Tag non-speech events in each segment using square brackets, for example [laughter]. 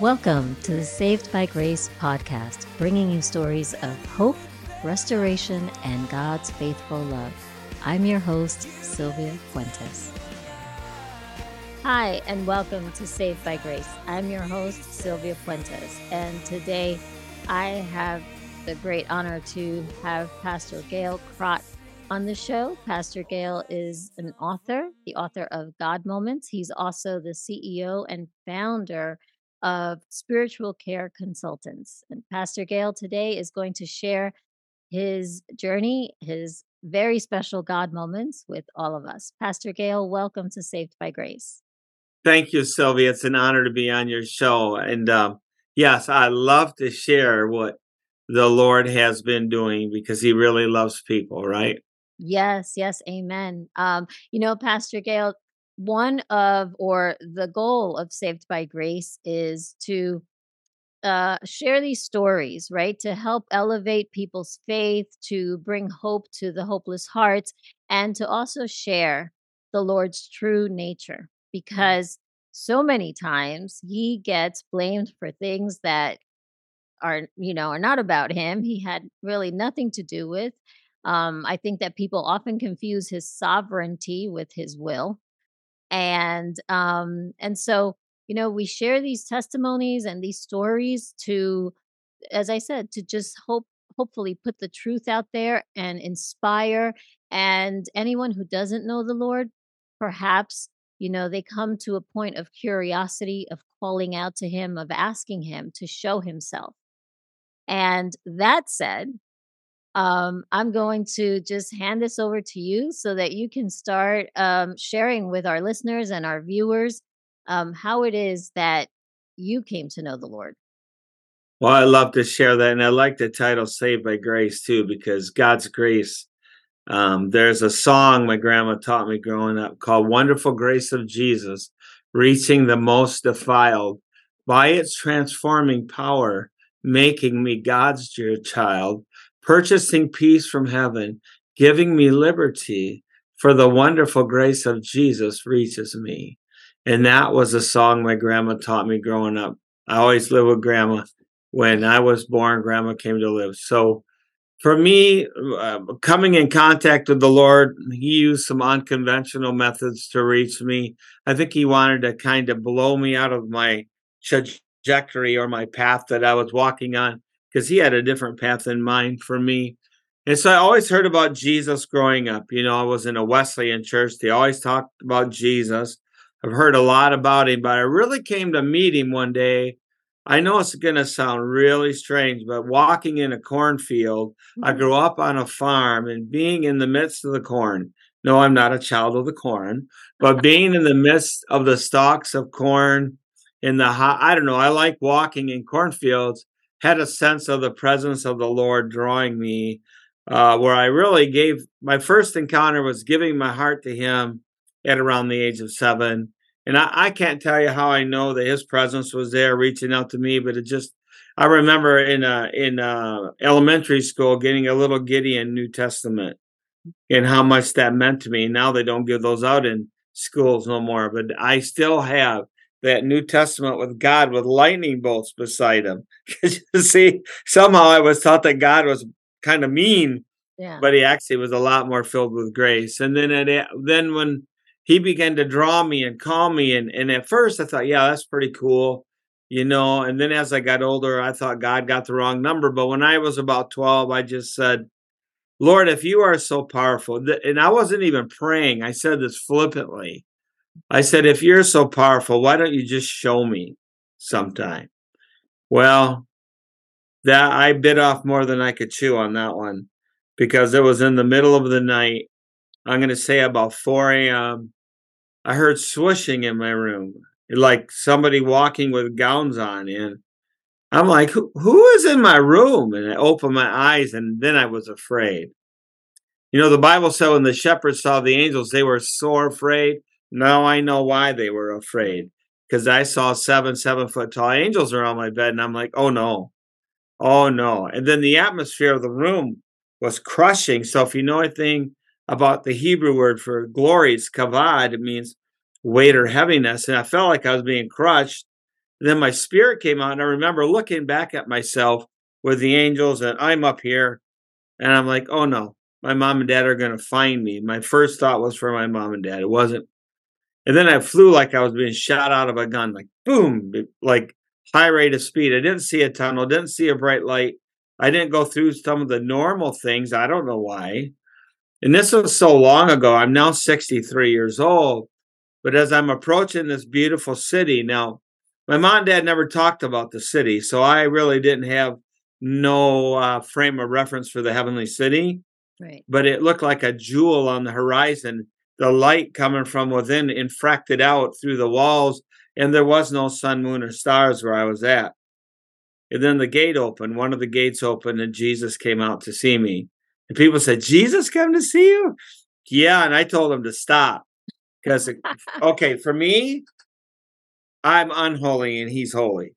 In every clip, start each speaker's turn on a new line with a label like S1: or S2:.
S1: Welcome to the Saved by Grace podcast, bringing you stories of hope, restoration, and God's faithful love. I'm your host, Sylvia Fuentes. Hi, and welcome to Saved by Grace. I'm your host, Sylvia Fuentes, and today I have the great honor to have Pastor Gale Kragt on the show. Pastor Gale is an author, the author of God Moments. He's also the CEO and founder of Spiritual Care Consultants. And Pastor Gale today is going to share his journey, his very special God moments with all of us. Pastor Gale, welcome to Saved by Grace.
S2: Thank you, Sylvia. It's an honor to be on your show. And um, yes, I love to share what the Lord has been doing because he really loves people, right?
S1: Yes, yes, amen. Um, you know, Pastor Gale, one of or the goal of saved by grace is to uh, share these stories right to help elevate people's faith to bring hope to the hopeless hearts and to also share the lord's true nature mm. because so many times he gets blamed for things that are you know are not about him he had really nothing to do with um, i think that people often confuse his sovereignty with his will and um and so you know we share these testimonies and these stories to as i said to just hope hopefully put the truth out there and inspire and anyone who doesn't know the lord perhaps you know they come to a point of curiosity of calling out to him of asking him to show himself. And that said um, I'm going to just hand this over to you so that you can start um, sharing with our listeners and our viewers um, how it is that you came to know the Lord.
S2: Well, I love to share that. And I like the title Saved by Grace too, because God's grace. Um, there's a song my grandma taught me growing up called Wonderful Grace of Jesus, reaching the most defiled by its transforming power, making me God's dear child purchasing peace from heaven, giving me liberty, for the wonderful grace of Jesus reaches me. And that was a song my grandma taught me growing up. I always lived with grandma. When I was born, grandma came to live. So for me, uh, coming in contact with the Lord, he used some unconventional methods to reach me. I think he wanted to kind of blow me out of my trajectory or my path that I was walking on because he had a different path in mind for me. And so I always heard about Jesus growing up. You know, I was in a Wesleyan church. They always talked about Jesus. I've heard a lot about him, but I really came to meet him one day. I know it's going to sound really strange, but walking in a cornfield, mm-hmm. I grew up on a farm and being in the midst of the corn. No, I'm not a child of the corn, but [laughs] being in the midst of the stalks of corn in the hot, I don't know, I like walking in cornfields had a sense of the presence of the Lord drawing me, uh, where I really gave my first encounter was giving my heart to Him at around the age of seven. And I, I can't tell you how I know that His presence was there, reaching out to me, but it just I remember in uh, in uh, elementary school getting a little Gideon New Testament and how much that meant to me. Now they don't give those out in schools no more, but I still have that New Testament with God with lightning bolts beside him. Because [laughs] you see, somehow I was taught that God was kind of mean, yeah. but he actually was a lot more filled with grace. And then it, then when he began to draw me and call me, and, and at first I thought, yeah, that's pretty cool, you know. And then as I got older, I thought God got the wrong number. But when I was about 12, I just said, Lord, if you are so powerful, and I wasn't even praying, I said this flippantly. I said, if you're so powerful, why don't you just show me sometime? Well, that I bit off more than I could chew on that one because it was in the middle of the night. I'm going to say about 4 a.m. I heard swishing in my room, like somebody walking with gowns on. And I'm like, who, who is in my room? And I opened my eyes and then I was afraid. You know, the Bible said when the shepherds saw the angels, they were sore afraid. Now I know why they were afraid because I saw seven, seven foot tall angels around my bed, and I'm like, oh no, oh no. And then the atmosphere of the room was crushing. So if you know anything about the Hebrew word for glory, it's kavod, it means weight or heaviness. And I felt like I was being crushed. And then my spirit came out, and I remember looking back at myself with the angels, and I'm up here, and I'm like, oh no, my mom and dad are going to find me. My first thought was for my mom and dad. It wasn't. And then I flew like I was being shot out of a gun, like boom, like high rate of speed. I didn't see a tunnel, didn't see a bright light. I didn't go through some of the normal things. I don't know why. And this was so long ago. I'm now 63 years old. But as I'm approaching this beautiful city, now my mom and dad never talked about the city. So I really didn't have no uh, frame of reference for the heavenly city.
S1: Right.
S2: But it looked like a jewel on the horizon. The light coming from within infracted out through the walls, and there was no sun, moon, or stars where I was at. And then the gate opened, one of the gates opened, and Jesus came out to see me. And people said, Jesus come to see you? Yeah. And I told him to stop. Because, okay, for me, I'm unholy and he's holy.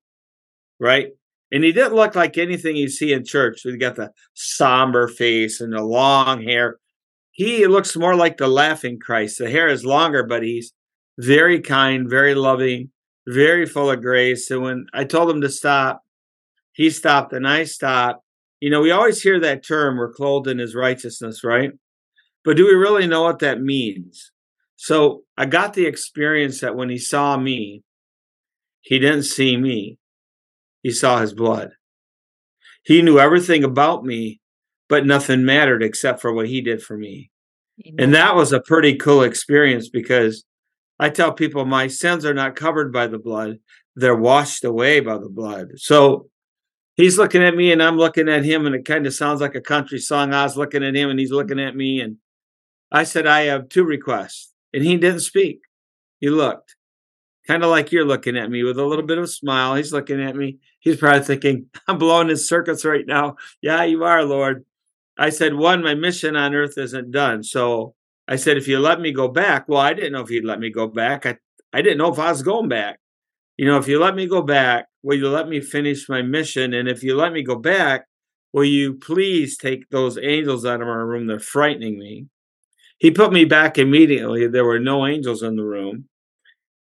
S2: Right? And he didn't look like anything you see in church. He got the somber face and the long hair. He looks more like the laughing Christ. The hair is longer, but he's very kind, very loving, very full of grace. And when I told him to stop, he stopped and I stopped. You know, we always hear that term, we're clothed in his righteousness, right? But do we really know what that means? So I got the experience that when he saw me, he didn't see me he saw his blood. He knew everything about me, but nothing mattered except for what he did for me. Amen. And that was a pretty cool experience because I tell people my sins are not covered by the blood, they're washed away by the blood. So he's looking at me and I'm looking at him, and it kind of sounds like a country song. I was looking at him and he's looking at me. And I said, I have two requests. And he didn't speak. He looked kind of like you're looking at me with a little bit of a smile. He's looking at me. He's probably thinking, I'm blowing his circuits right now. Yeah, you are, Lord. I said, one, my mission on earth isn't done. So I said, if you let me go back, well, I didn't know if you'd let me go back. I, I didn't know if I was going back. You know, if you let me go back, will you let me finish my mission? And if you let me go back, will you please take those angels out of my room? They're frightening me. He put me back immediately. There were no angels in the room.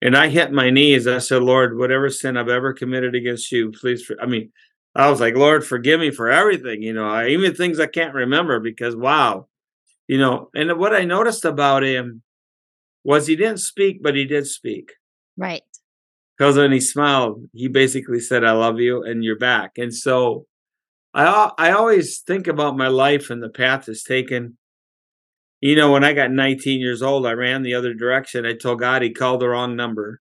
S2: And I hit my knees. I said, Lord, whatever sin I've ever committed against you, please. I mean, I was like, Lord, forgive me for everything. You know, I, even things I can't remember because wow, you know. And what I noticed about him was he didn't speak, but he did speak.
S1: Right.
S2: Because when he smiled, he basically said, "I love you," and you're back. And so, I I always think about my life and the path it's taken you know, when I got 19 years old, I ran the other direction. I told God he called the wrong number.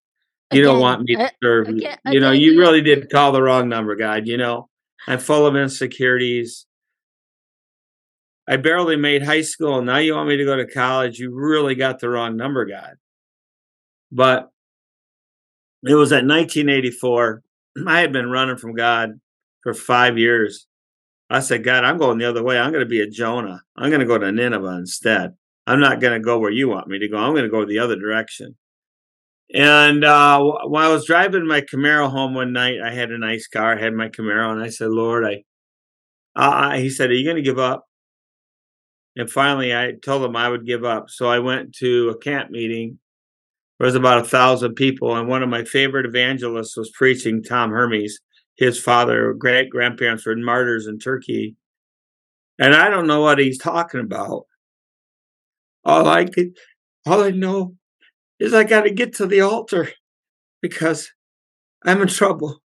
S2: You again, don't want me to serve you. Again, you know, again, you really did call the wrong number, God. You know, I'm full of insecurities. I barely made high school. Now you want me to go to college. You really got the wrong number, God. But it was at 1984. I had been running from God for five years. I said, God, I'm going the other way. I'm going to be a Jonah. I'm going to go to Nineveh instead. I'm not going to go where you want me to go. I'm going to go the other direction. And uh, while I was driving my Camaro home one night, I had a nice car, I had my Camaro, and I said, Lord, I, uh, he said, Are you going to give up? And finally, I told him I would give up. So I went to a camp meeting. There was about a thousand people, and one of my favorite evangelists was preaching, Tom Hermes his father, great grandparents were martyrs in Turkey. And I don't know what he's talking about. All I could, all I know is I got to get to the altar because I'm in trouble.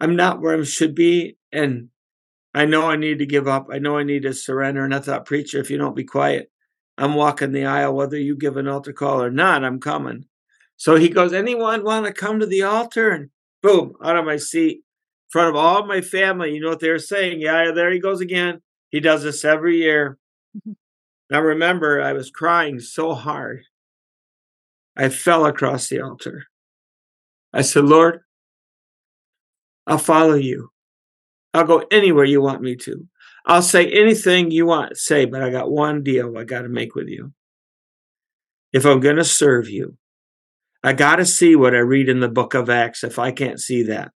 S2: I'm not where I should be. And I know I need to give up. I know I need to surrender. And I thought, preacher, if you don't be quiet, I'm walking the aisle, whether you give an altar call or not, I'm coming. So he goes, anyone want to come to the altar? And boom, out of my seat, in front of all my family. You know what they were saying? Yeah, there he goes again. He does this every year. Mm-hmm. I remember I was crying so hard. I fell across the altar. I said, Lord, I'll follow you. I'll go anywhere you want me to. I'll say anything you want to say, but I got one deal I got to make with you. If I'm going to serve you, I got to see what I read in the book of Acts. If I can't see that,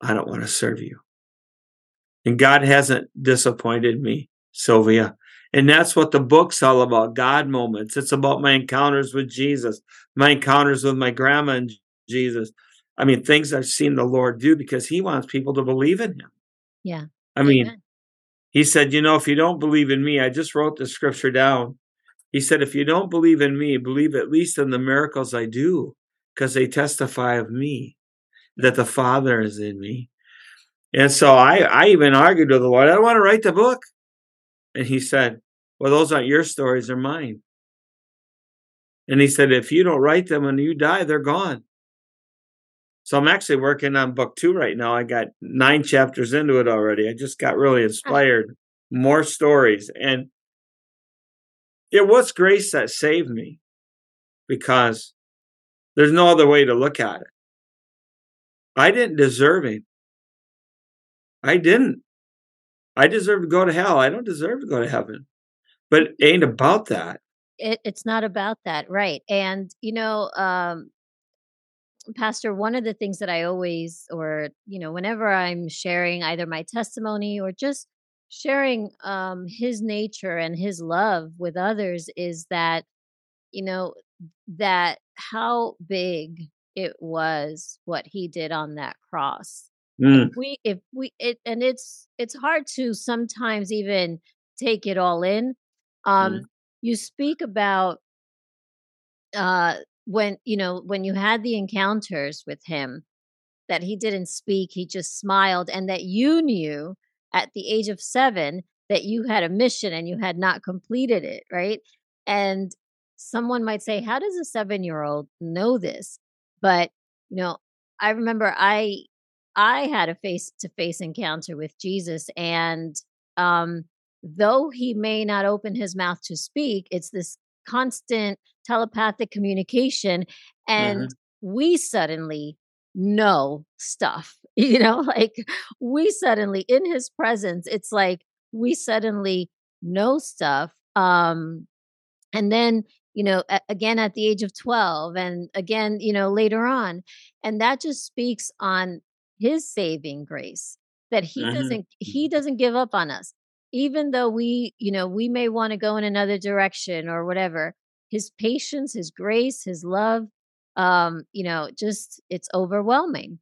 S2: I don't want to serve you. And God hasn't disappointed me, Sylvia. And that's what the book's all about God moments. It's about my encounters with Jesus, my encounters with my grandma and Jesus, I mean, things I've seen the Lord do because He wants people to believe in Him.
S1: Yeah.
S2: I mean,
S1: Amen.
S2: He said, You know, if you don't believe in me, I just wrote the scripture down. He said, If you don't believe in me, believe at least in the miracles I do, because they testify of me, that the Father is in me. And so I, I even argued with the Lord, I don't want to write the book. And he said, Well, those aren't your stories, they're mine. And he said, If you don't write them and you die, they're gone. So I'm actually working on book two right now. I got nine chapters into it already. I just got really ah. inspired. More stories. And it was grace that saved me because there's no other way to look at it. I didn't deserve him. I didn't. I deserve to go to hell. I don't deserve to go to heaven. But it ain't about that.
S1: It, it's not about that, right? And you know, um, Pastor, one of the things that I always, or you know, whenever I'm sharing either my testimony or just sharing um, His nature and His love with others, is that you know that how big it was what He did on that cross
S2: Mm,
S1: if we if we it and it's it's hard to sometimes even take it all in um
S2: mm,
S1: you speak about uh when you know when you had the encounters with him that he didn't speak he just smiled and that you knew at the age of 7 that you had a mission and you had not completed it right and someone might say how does a 7 year old know this but you know i remember i I had a face to face encounter with Jesus. And um, though he may not open his mouth to speak, it's this constant telepathic communication. And
S2: mhm.
S1: we suddenly know stuff, [laughs] you know, like we suddenly, in his presence, it's like we suddenly know stuff. Um, and then you know a- again at the age of 12 and again you know later on and that just speaks on his saving grace that he
S2: Mhm.
S1: doesn't he doesn't give up on us even though we you know we may want to go in another direction or whatever his patience his grace his love um you know just it's overwhelming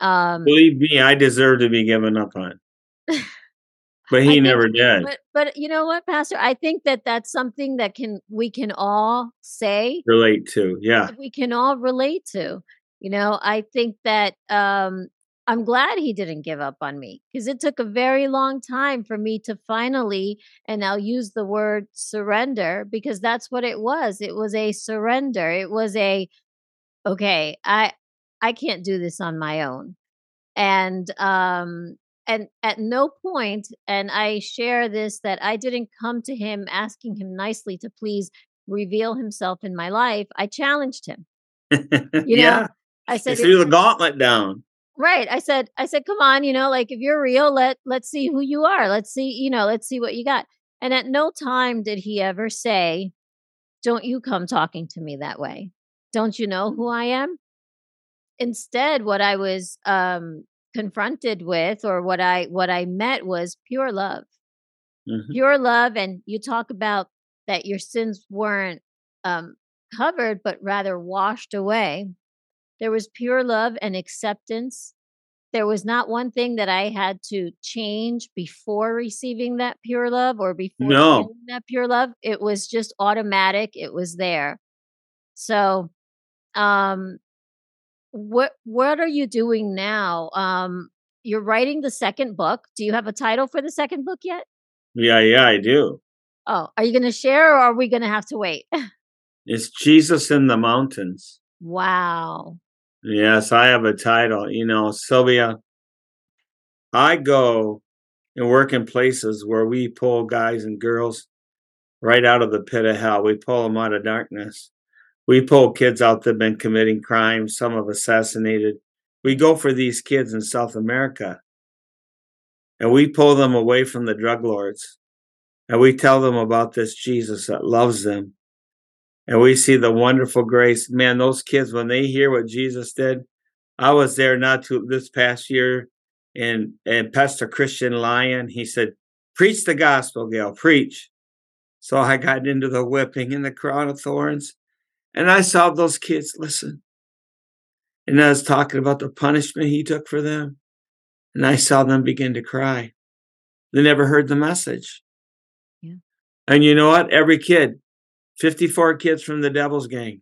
S1: um
S2: Believe me, I deserve to be given up on. But
S1: i
S2: he
S1: think
S2: never did.
S1: but but you know what pastor i think that that's something that can we can all say
S2: Relate to. Yeah.
S1: we can all relate to. You know, I think that um I'm glad he didn't give up on me because it took a very long time for me to finally, and I'll use the word surrender because that's what it was. It was a surrender. It was a, okay, I, I can't do this on my own. And, um, and at no point, and I share this that I didn't come to him asking him nicely to please reveal himself in my life. I challenged him. [laughs] You know,
S2: yeah.
S1: I said, if
S2: threw the gauntlet down.
S1: Right. I said, I said, come on, you know, like if you're real, let let's see who you are. Let's see, you know, let's see what you got. And at no time did he ever say, Don't you come talking to me that way. Don't you know who I am? Instead, what I was um confronted with or what I what I met was pure love.
S2: Mhm.
S1: Pure love. And you talk about that your sins weren't um covered, but rather washed away. There was pure love and acceptance. There was not one thing that I had to change before receiving that pure love or before
S2: No.
S1: that pure love. It was just automatic. It was there. So, um, what what are you doing now? Um, you're writing the second book. Do you have a title for the second book yet?
S2: Yeah, yeah, I do.
S1: Oh, are you going to share or are we going to have to wait? [laughs]
S2: It's Jesus in the mountains.
S1: wow.
S2: Yes, I have a title. You know, Sylvia, I go and work in places where we pull guys and girls right out of the pit of hell. We pull them out of darkness. We pull kids out that have been committing crimes, some have assassinated. We go for these kids in South America and we pull them away from the drug lords and we tell them about this Jesus that loves them. And we see the wonderful grace. Man, those kids, when they hear what Jesus did, I was there not to this past year and and Pastor Christian Lyon, he said, Preach the gospel, Gale, preach. So I got into the whipping and the crown of thorns, and I saw those kids listen. And I was talking about the punishment he took for them. And I saw them begin to cry. They never heard the message.
S1: Yeah.
S2: And you know what? Every kid, 54 kids from the devil's gang,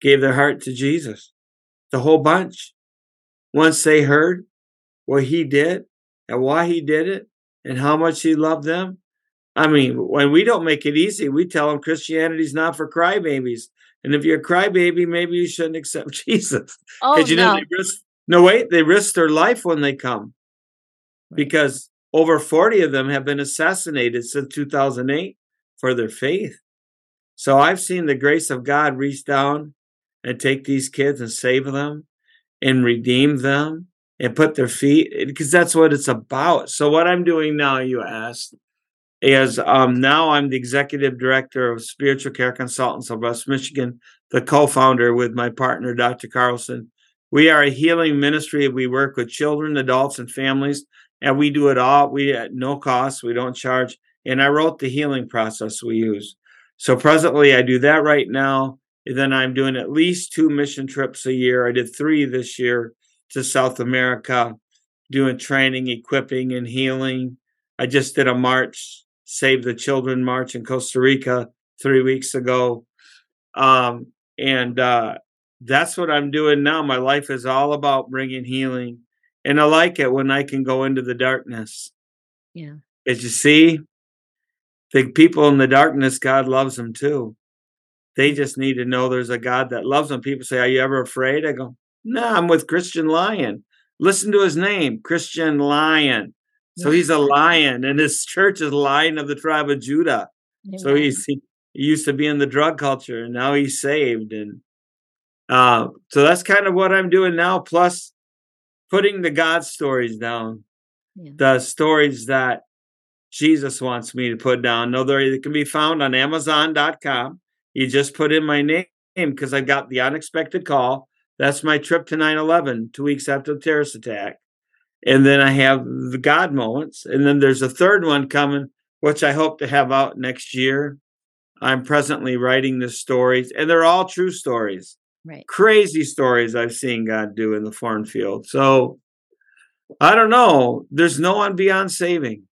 S2: gave their heart to Jesus. The whole bunch. Once they heard what he did and why he did it and how much he loved them. I mean, when we don't make it easy, we tell them Christianity's not for crybabies. And if you're a crybaby, maybe you shouldn't accept [laughs] Jesus.
S1: Oh,
S2: you
S1: no.
S2: know, they risk, no, wait, they risk their life when they come because over 40 of them have been assassinated since 2008 for their faith. So I've seen the grace of God reach down and take these kids and save them and redeem them and put their feet because that's what it's about. So what I'm doing now, you asked, is um, now I'm the executive director of Spiritual Care Consultants of West Michigan, the co-founder with my partner, Dr. Carlson. We are a healing ministry. We work with children, adults, and families, and we do it all. We at no cost. We don't charge. And I wrote the healing process we use. So presently, I do that right now. And then I'm doing at least two mission trips a year. I did three this year to South America, doing training, equipping, and healing. I just did a march, Save the Children March in Costa Rica three weeks ago. Um, and uh, that's what I'm doing now. My life is all about bringing healing. And I like it when I can go into the darkness.
S1: Yeah.
S2: As you see, the people in the darkness, God loves them too. They just need to know there's a God that loves them. People say, Are you ever afraid? I go, No, I'm with Christian Lion. Listen to his name, Christian Lion. So he's a lion, and his church is Lion of the tribe of Judah. So he's he, he used to be in the drug culture, and now he's saved. And uh, so that's kind of what I'm doing now. Plus, putting the God stories down,
S1: Yeah.
S2: the stories that Jesus wants me to put down. No, they can be found on Amazon.com. You just put in my name because I got the unexpected call. That's my trip to 9 11, two weeks after the terrorist attack. And then I have the God moments. And then there's a third one coming, which I hope to have out next year. I'm presently writing the stories, and they're all true stories
S1: Right.
S2: crazy stories I've seen God do in the foreign field. So I don't know. There's no one beyond saving.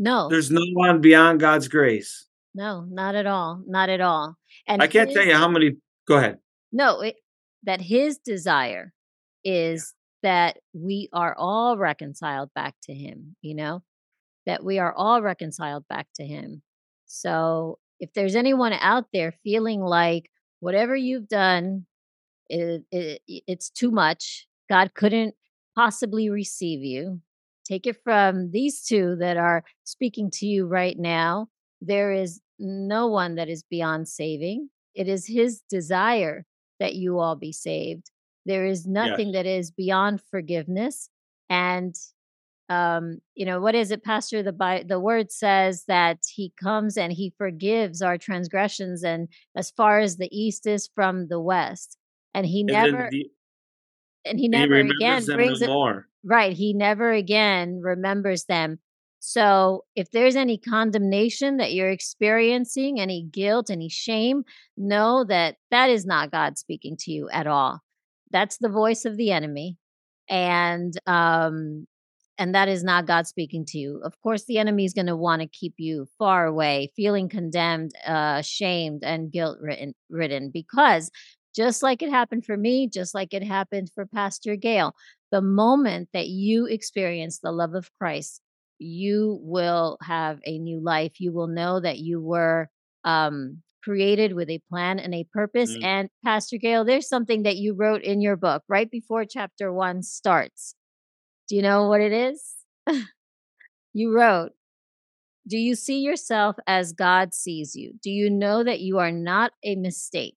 S1: No.
S2: There's no one beyond God's grace.
S1: no, not at all. Not at all. And
S2: I can't tell you how many. Go ahead.
S1: No, it, that his desire is that we are all reconciled back to him, you know, that we are all reconciled back to him. So if there's anyone out there feeling like whatever you've done, it, it, it's too much, God couldn't possibly receive you, take it from these two that are speaking to you right now. There is no one that is beyond saving. It is his desire that you all be saved. There is nothing that is beyond forgiveness. And um, you know, what is it, Pastor? The the word says that he comes and he forgives our transgressions and as far as the east is from the west. And he
S2: And
S1: never
S2: the-
S1: and he
S2: he
S1: never
S2: remembers
S1: again brings
S2: no
S1: it
S2: more.
S1: Right. He never again remembers them. So if there's any condemnation that you're experiencing, any guilt, any shame, know that that is not God speaking to you at all. That's the voice of the enemy. And, um, and that is not God speaking to you. Of course, the enemy is going to want to keep you far away, feeling condemned, uh, shamed, and guilt ridden because just like it happened for me, just like it happened for Pastor Gale, the moment that you experience the love of Christ, you will have a new life. You will know that you were um, created with a plan and a purpose.
S2: Mm.
S1: And Pastor Gale, there's something that you wrote in your book right before chapter one starts. Do you know what it is? [laughs] you wrote, Do you see yourself as God sees you? Do you know that you are not a mistake?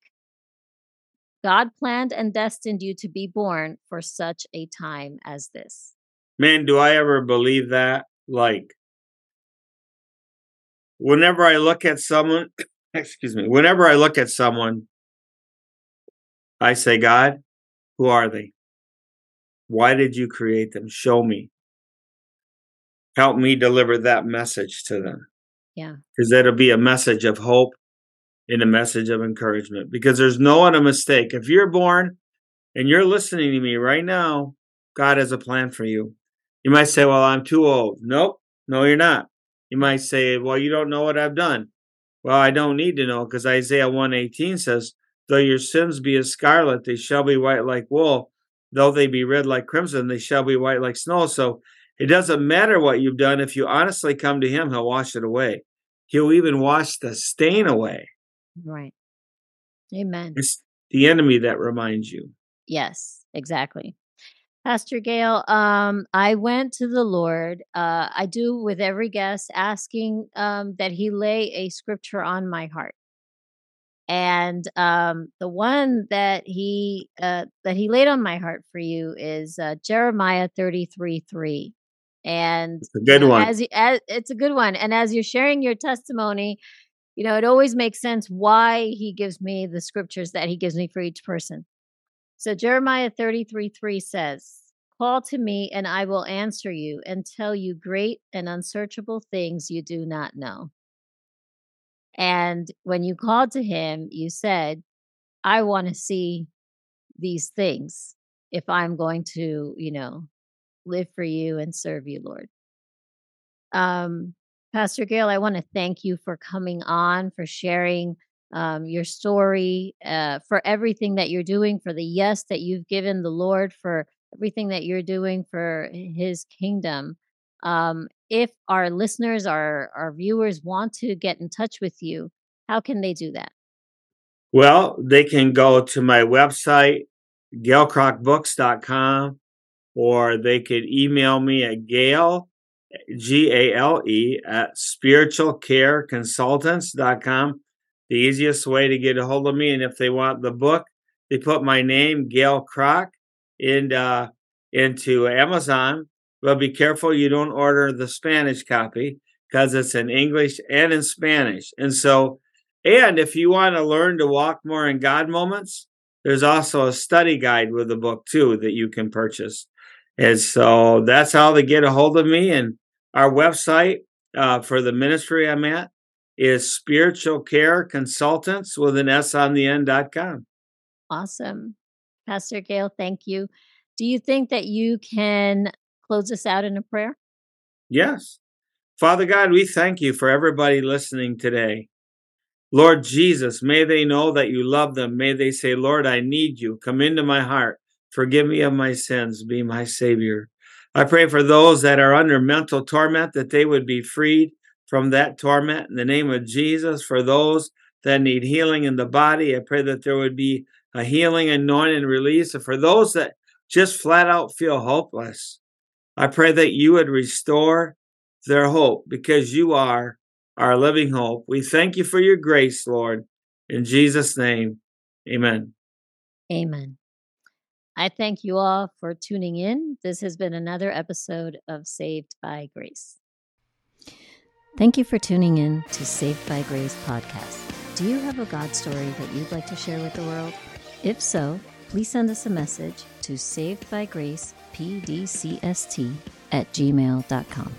S1: God planned and destined you to be born for such a time as this.
S2: Man, do I ever believe that? Like, whenever I look at someone, [clears throat] excuse me, whenever I look at someone, I say, God, who are they? Why did you create them? Show me. Help me deliver that message to them.
S1: Yeah.
S2: Because that'll be a message of hope and a message of encouragement. Because there's no one a mistake. If you're born and you're listening to me right now, God has a plan for you. You might say, Well, I'm too old. Nope. No, you're not. You might say, Well, you don't know what I've done. Well, I don't need to know because Isaiah 118 says, Though your sins be as scarlet, they shall be white like wool. Though they be red like crimson, they shall be white like snow. So it doesn't matter what you've done. If you honestly come to Him, He'll wash it away. He'll even wash the stain away.
S1: Right. Amen.
S2: It's the enemy that reminds you.
S1: Yes, exactly. Pastor Gale, um, I went to the Lord. Uh, I do with every guest, asking um, that He lay a scripture on my heart. And um, the one that He uh, that He laid on my heart for you is uh, Jeremiah thirty three three. And
S2: it's a good one.
S1: As, as it's a good one. And as you're sharing your testimony, you know it always makes sense why He gives me the scriptures that He gives me for each person. So Jeremiah 33 3 says, Call to me, and I will answer you and tell you great and unsearchable things you do not know. And when you called to him, you said, I want to see these things if I'm going to, you know, live for you and serve you, Lord. Um, Pastor Gale, I want to thank you for coming on, for sharing um, your story, uh, for everything that you're doing, for the yes that you've given the Lord, for everything that you're doing for His kingdom. Um, if our listeners, our our viewers want to get in touch with you, how can they do that?
S2: Well, they can go to my website, galekragtbooks.com, or they could email me at gale, G A L E, at spiritualcareconsultants.com the easiest way to get a hold of me. And if they want the book, they put my name, Gale Kragt, in, uh, into Amazon. But be careful you don't order the Spanish copy because it's in English and in Spanish. And so, and if you want to learn to walk more in God moments, there's also a study guide with the book too that you can purchase. And so that's how they get a hold of me. And our website uh, for the ministry I'm at is spiritual care consultants with an S on the end dot com.
S1: Awesome. Pastor Gale, thank you. Do you think that you can close us out in a prayer?
S2: Yes. Father God, we thank you for everybody listening today. Lord Jesus, may they know that you love them. May they say, Lord, I need you. Come into my heart. Forgive me of my sins. Be my Savior. I pray for those that are under mental torment that they would be freed from that torment in the name of Jesus. For those that need healing in the body, I pray that there would be a healing, anointing, release. And for those that just flat out feel hopeless, I pray that you would restore their hope because you are our living hope. We thank you for your grace, Lord. In Jesus' name, amen.
S1: Amen. I thank you all for tuning in. This has been another episode of Saved by Grace. Thank you for tuning in to Saved by Grace podcast. Do you have a God story that you'd like to share with the world? If so, please send us a message to savedbygracepdcst at gmail.com.